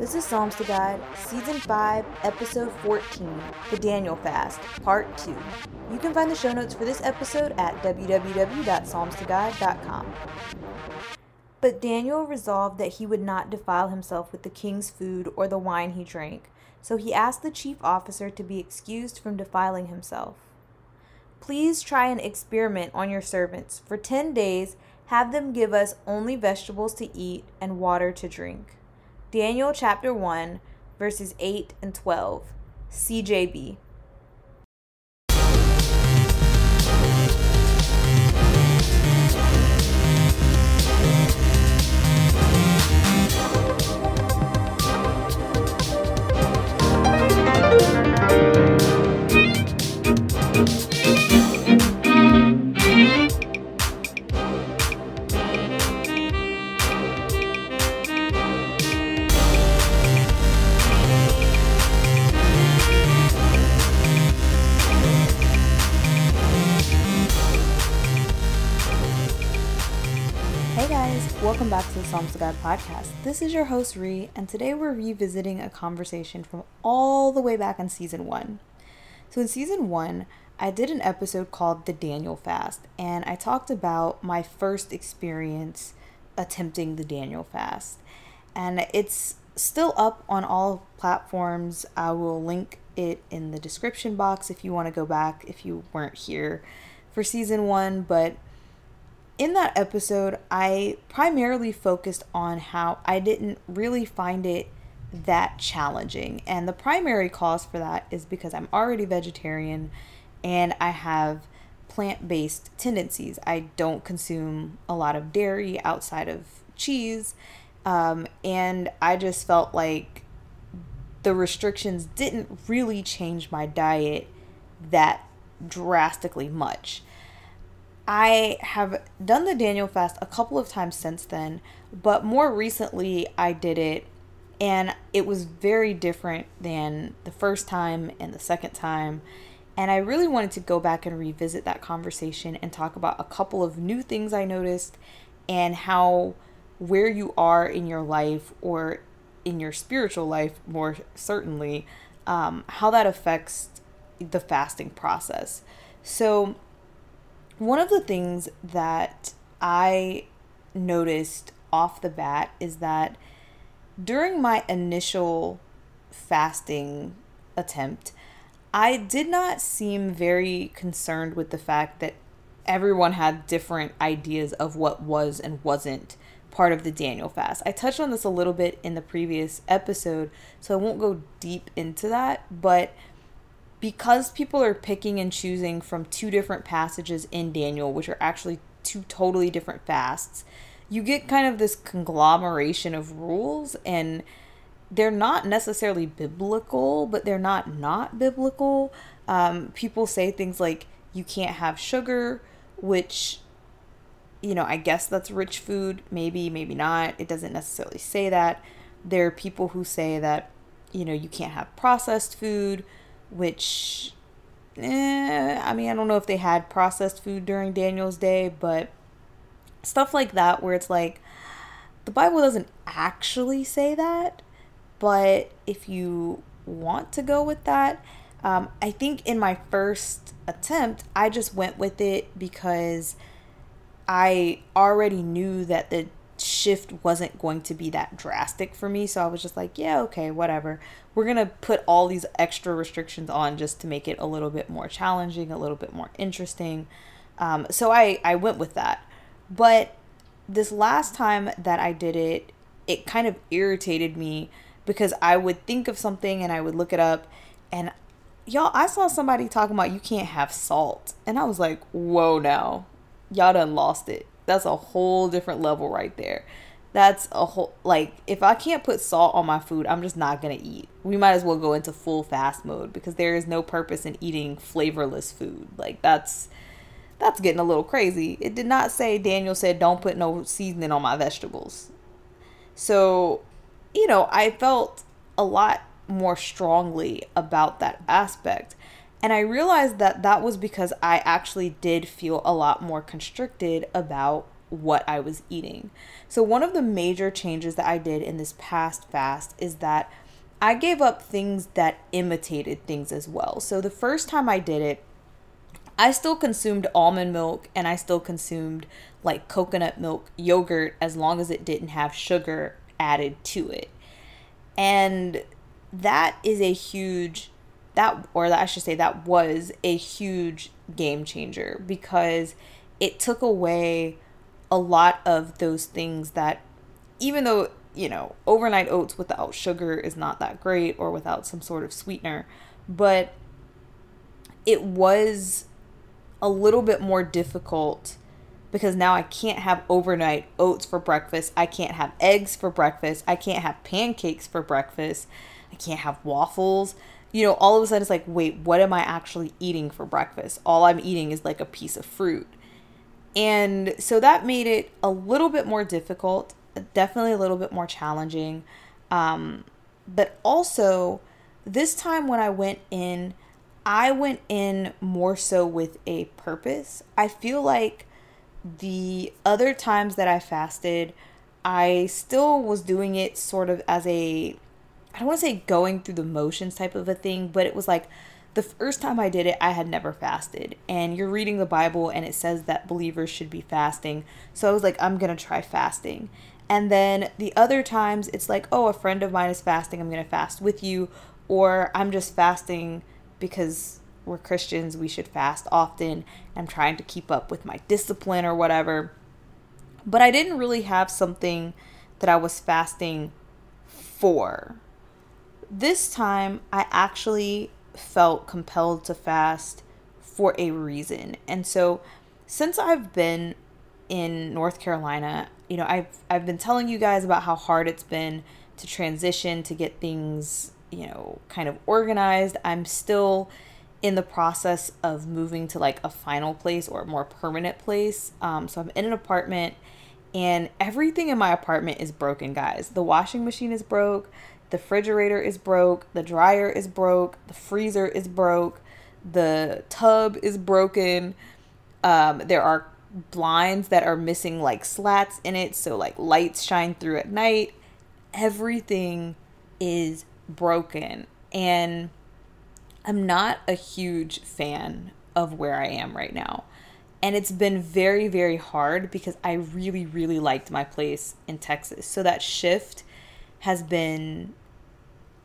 This is Psalms to God, Season 5, Episode 14, The Daniel Fast, Part 2. You can find the show notes for this episode at www.psalmstogod.com. But Daniel resolved that he would not defile himself with the king's food or the wine he drank, so he asked the chief officer to be excused from defiling himself. Please try an experiment on your servants. For 10 days, have them give us only vegetables to eat and water to drink. Daniel chapter 1, verses 8 and 12. CJB. Welcome back to the Psalms to God podcast. This is your host Ree, and today we're revisiting a conversation from all the way back in season one. So, in season one, I did an episode called The Daniel Fast, and I talked about my first experience attempting the Daniel Fast. And it's still up on all platforms. I will link it in the description box if you want to go back if you weren't here for season one, but in that episode, I primarily focused on how I didn't really find it that challenging. And the primary cause for that is because I'm already vegetarian and I have plant based tendencies. I don't consume a lot of dairy outside of cheese. Um, and I just felt like the restrictions didn't really change my diet that drastically much. I have done the Daniel fast a couple of times since then, but more recently I did it and it was very different than the first time and the second time. And I really wanted to go back and revisit that conversation and talk about a couple of new things I noticed and how where you are in your life or in your spiritual life, more certainly, um, how that affects the fasting process. So, one of the things that I noticed off the bat is that during my initial fasting attempt, I did not seem very concerned with the fact that everyone had different ideas of what was and wasn't part of the Daniel fast. I touched on this a little bit in the previous episode, so I won't go deep into that, but because people are picking and choosing from two different passages in Daniel, which are actually two totally different fasts, you get kind of this conglomeration of rules and they're not necessarily biblical, but they're not not biblical. Um, people say things like you can't have sugar, which, you know, I guess that's rich food. Maybe, maybe not. It doesn't necessarily say that. There are people who say that, you know, you can't have processed food, which, eh, I mean, I don't know if they had processed food during Daniel's day, but stuff like that where it's like, the Bible doesn't actually say that but if you want to go with that, um, I think in my first attempt, I just went with it because I already knew that the shift wasn't going to be that drastic for me. So I was just like, yeah, okay, whatever. We're going to put all these extra restrictions on just to make it a little bit more challenging, a little bit more interesting. Um, so I, I went with that. But this last time that I did it, it kind of irritated me because I would think of something and I would look it up and y'all I saw somebody talking about you can't have salt and I was like, "Whoa now. Y'all done lost it. That's a whole different level right there." That's a whole like if I can't put salt on my food, I'm just not going to eat. We might as well go into full fast mode because there is no purpose in eating flavorless food. Like that's that's getting a little crazy. It did not say Daniel said don't put no seasoning on my vegetables. So you know, I felt a lot more strongly about that aspect. And I realized that that was because I actually did feel a lot more constricted about what I was eating. So, one of the major changes that I did in this past fast is that I gave up things that imitated things as well. So, the first time I did it, I still consumed almond milk and I still consumed like coconut milk yogurt as long as it didn't have sugar added to it. And that is a huge that or that I should say that was a huge game changer because it took away a lot of those things that even though you know overnight oats without sugar is not that great or without some sort of sweetener but it was a little bit more difficult because now I can't have overnight oats for breakfast. I can't have eggs for breakfast. I can't have pancakes for breakfast. I can't have waffles. You know, all of a sudden it's like, wait, what am I actually eating for breakfast? All I'm eating is like a piece of fruit. And so that made it a little bit more difficult, definitely a little bit more challenging. Um, but also, this time when I went in, I went in more so with a purpose. I feel like the other times that I fasted, I still was doing it sort of as a I don't want to say going through the motions type of a thing, but it was like the first time I did it, I had never fasted. And you're reading the Bible and it says that believers should be fasting. So I was like, I'm going to try fasting. And then the other times, it's like, oh, a friend of mine is fasting. I'm going to fast with you. Or I'm just fasting because we're Christians. We should fast often. I'm trying to keep up with my discipline or whatever. But I didn't really have something that I was fasting for this time I actually felt compelled to fast for a reason. And so since I've been in North Carolina, you know, I've I've been telling you guys about how hard it's been to transition to get things, you know, kind of organized. I'm still in the process of moving to like a final place or a more permanent place. Um, so I'm in an apartment and everything in my apartment is broken, guys. The washing machine is broke. The refrigerator is broke, the dryer is broke, the freezer is broke, the tub is broken. Um, there are blinds that are missing like slats in it, so like lights shine through at night. Everything is broken. And I'm not a huge fan of where I am right now. And it's been very, very hard because I really, really liked my place in Texas. So that shift has been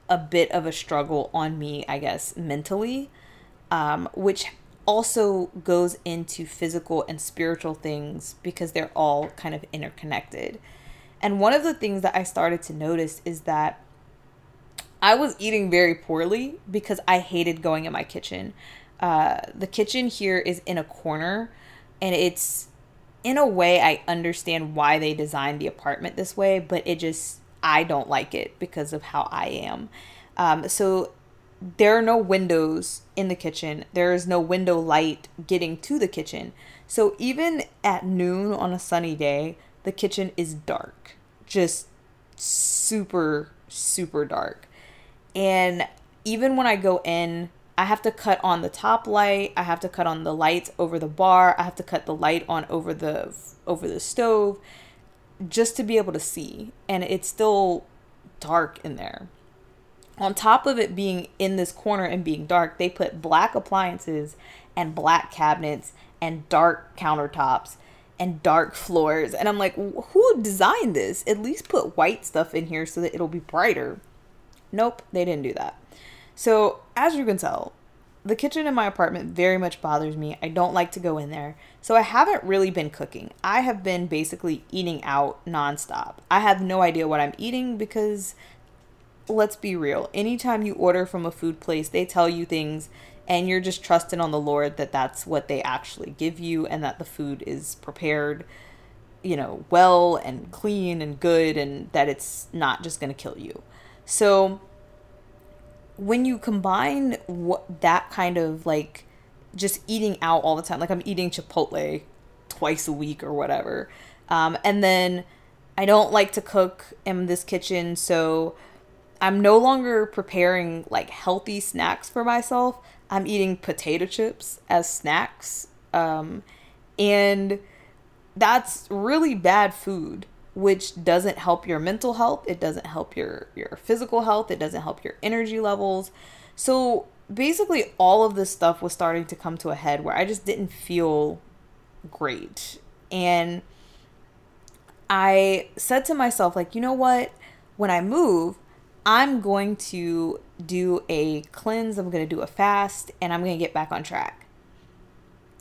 a bit of a struggle on me, I guess, mentally, um, which also goes into physical and spiritual things because they're all kind of interconnected. And one of the things that I started to notice is that I was eating very poorly because I hated going in my kitchen. Uh, the kitchen here is in a corner, and it's in a way I understand why they designed the apartment this way, but it just I don't like it because of how I am. Um, so there are no windows in the kitchen. There is no window light getting to the kitchen. So even at noon on a sunny day, the kitchen is dark. Just super, super dark. And even when I go in, I have to cut on the top light. I have to cut on the lights over the bar. I have to cut the light on over the over the stove just to be able to see. And it's still dark in there. On top of it being in this corner and being dark, they put black appliances and black cabinets and dark countertops and dark floors. And I'm like, who designed this? At least put white stuff in here so that it'll be brighter. Nope, they didn't do that. So, as you can tell, the kitchen in my apartment very much bothers me. I don't like to go in there. So I haven't really been cooking. I have been basically eating out nonstop. I have no idea what I'm eating because let's be real. Anytime you order from a food place, they tell you things and you're just trusting on the Lord that that's what they actually give you and that the food is prepared, you know, well and clean and good and that it's not just going to kill you. So when you combine what that kind of like just eating out all the time, like I'm eating Chipotle twice a week or whatever. Um, and then I don't like to cook in this kitchen, so I'm no longer preparing like healthy snacks for myself. I'm eating potato chips as snacks. Um, and that's really bad food which doesn't help your mental health it doesn't help your your physical health it doesn't help your energy levels. So basically all of this stuff was starting to come to a head where i just didn't feel great. And i said to myself like you know what? When i move i'm going to do a cleanse i'm going to do a fast and i'm going to get back on track.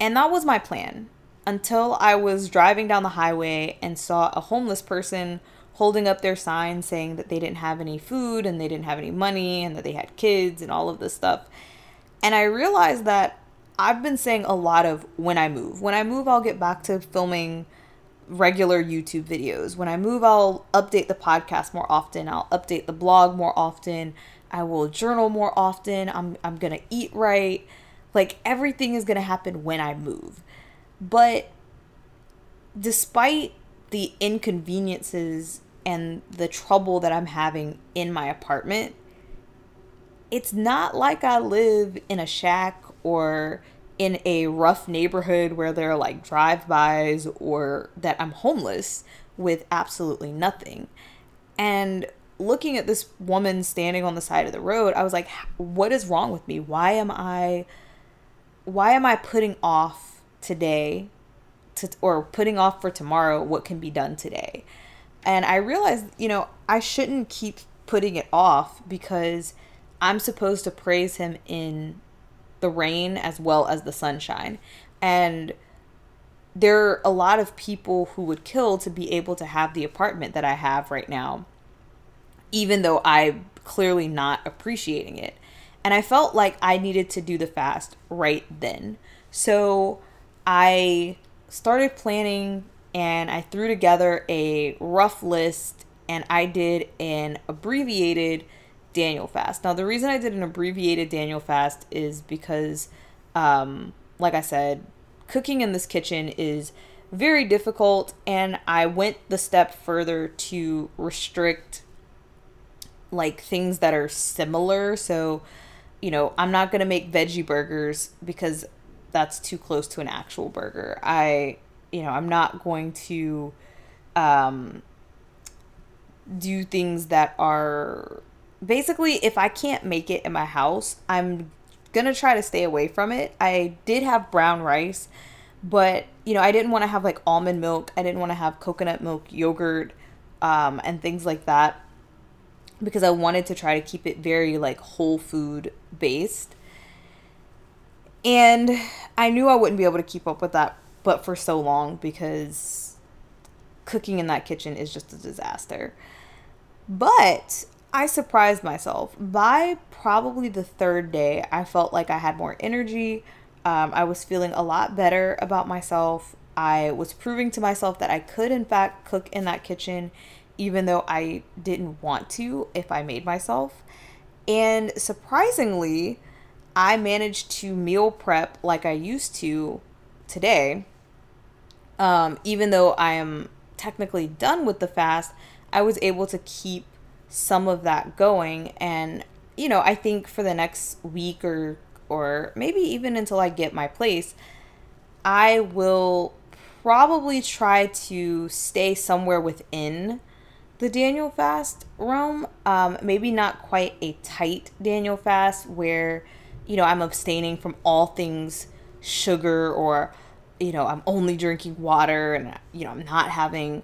And that was my plan until I was driving down the highway and saw a homeless person holding up their sign saying that they didn't have any food and they didn't have any money and that they had kids and all of this stuff. And I realized that I've been saying a lot of when I move. When I move, I'll get back to filming regular YouTube videos. When I move, I'll update the podcast more often. I'll update the blog more often. I will journal more often. I'm I'm going to eat right. Like everything is going to happen when I move. But despite the inconveniences and the trouble that I'm having in my apartment, it's not like I live in a shack or in a rough neighborhood where there are like drive-bys or that I'm homeless with absolutely nothing. And looking at this woman standing on the side of the road, I was like, what is wrong with me? Why am I why am I putting off today to or putting off for tomorrow what can be done today. And I realized, you know, I shouldn't keep putting it off because I'm supposed to praise him in the rain as well as the sunshine. And there are a lot of people who would kill to be able to have the apartment that I have right now, even though I'm clearly not appreciating it. And I felt like I needed to do the fast right then. So I started planning and I threw together a rough list and I did an abbreviated Daniel fast. Now, the reason I did an abbreviated Daniel fast is because, um, like I said, cooking in this kitchen is very difficult, and I went the step further to restrict like things that are similar. So, you know, I'm not gonna make veggie burgers because that's too close to an actual burger. I, you know, I'm not going to um, do things that are basically if I can't make it in my house, I'm going to try to stay away from it. I did have brown rice, but you know, I didn't want to have like almond milk. I didn't want to have coconut milk yogurt um, and things like that because I wanted to try to keep it very like whole food based. And I knew I wouldn't be able to keep up with that, but for so long because cooking in that kitchen is just a disaster. But I surprised myself. By probably the third day, I felt like I had more energy. Um, I was feeling a lot better about myself. I was proving to myself that I could, in fact, cook in that kitchen, even though I didn't want to if I made myself. And surprisingly, I managed to meal prep like I used to today. Um, even though I am technically done with the fast, I was able to keep some of that going. And, you know, I think for the next week or, or maybe even until I get my place, I will probably try to stay somewhere within the Daniel fast realm. Um, maybe not quite a tight Daniel fast where you know, I'm abstaining from all things sugar or, you know, I'm only drinking water and, you know, I'm not having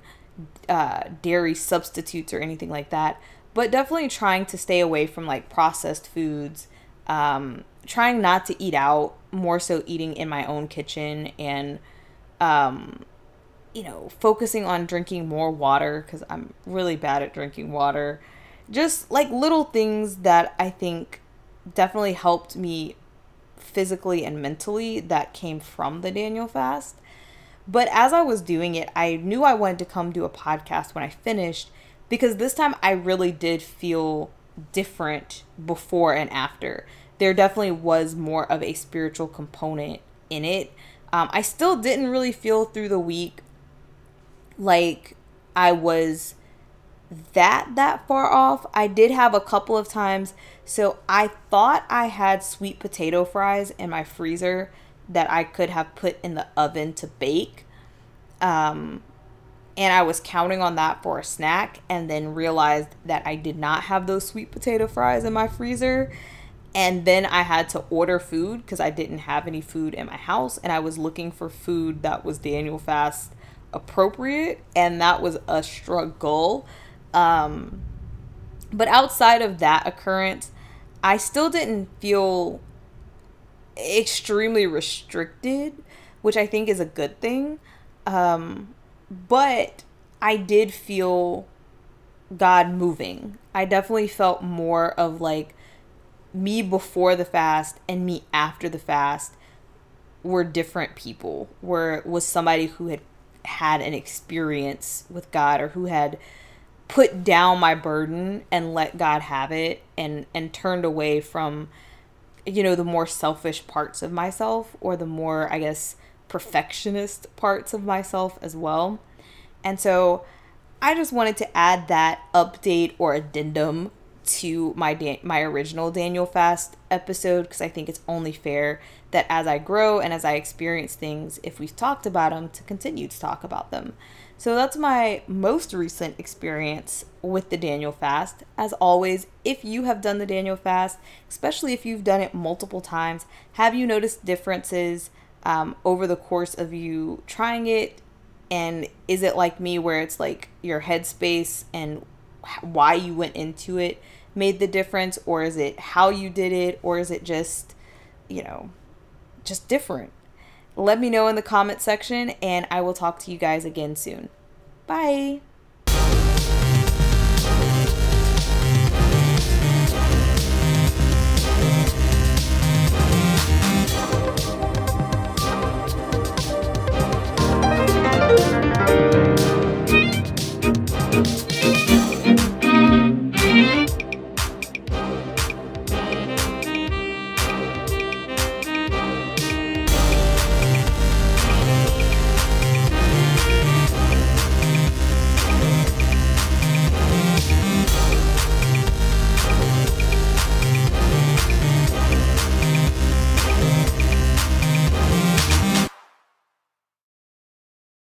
uh, dairy substitutes or anything like that. But definitely trying to stay away from like processed foods, um, trying not to eat out, more so eating in my own kitchen and, um, you know, focusing on drinking more water because I'm really bad at drinking water. Just like little things that I think definitely helped me physically and mentally that came from the Daniel fast. But as I was doing it, I knew I wanted to come do a podcast when I finished because this time I really did feel different before and after. There definitely was more of a spiritual component in it. Um, I still didn't really feel through the week like I was that that far off. I did have a couple of times. So I thought I had sweet potato fries in my freezer that I could have put in the oven to bake. Um, and I was counting on that for a snack and then realized that I did not have those sweet potato fries in my freezer. And then I had to order food because I didn't have any food in my house and I was looking for food that was Daniel fast appropriate and that was a struggle. Um, but outside of that occurrence, I still didn't feel extremely restricted, which I think is a good thing. Um, but I did feel God moving. I definitely felt more of like me before the fast and me after the fast were different people. Were was somebody who had had an experience with God or who had put down my burden and let God have it and and turned away from you know the more selfish parts of myself or the more I guess perfectionist parts of myself as well. And so I just wanted to add that update or addendum to my Dan- my original Daniel Fast episode because I think it's only fair that as I grow and as I experience things, if we've talked about them, to continue to talk about them. So that's my most recent experience with the Daniel Fast. As always, if you have done the Daniel Fast, especially if you've done it multiple times, have you noticed differences um, over the course of you trying it? And is it like me where it's like your headspace and why you went into it made the difference? Or is it how you did it? Or is it just, you know, just different? Let me know in the comment section, and I will talk to you guys again soon. Bye.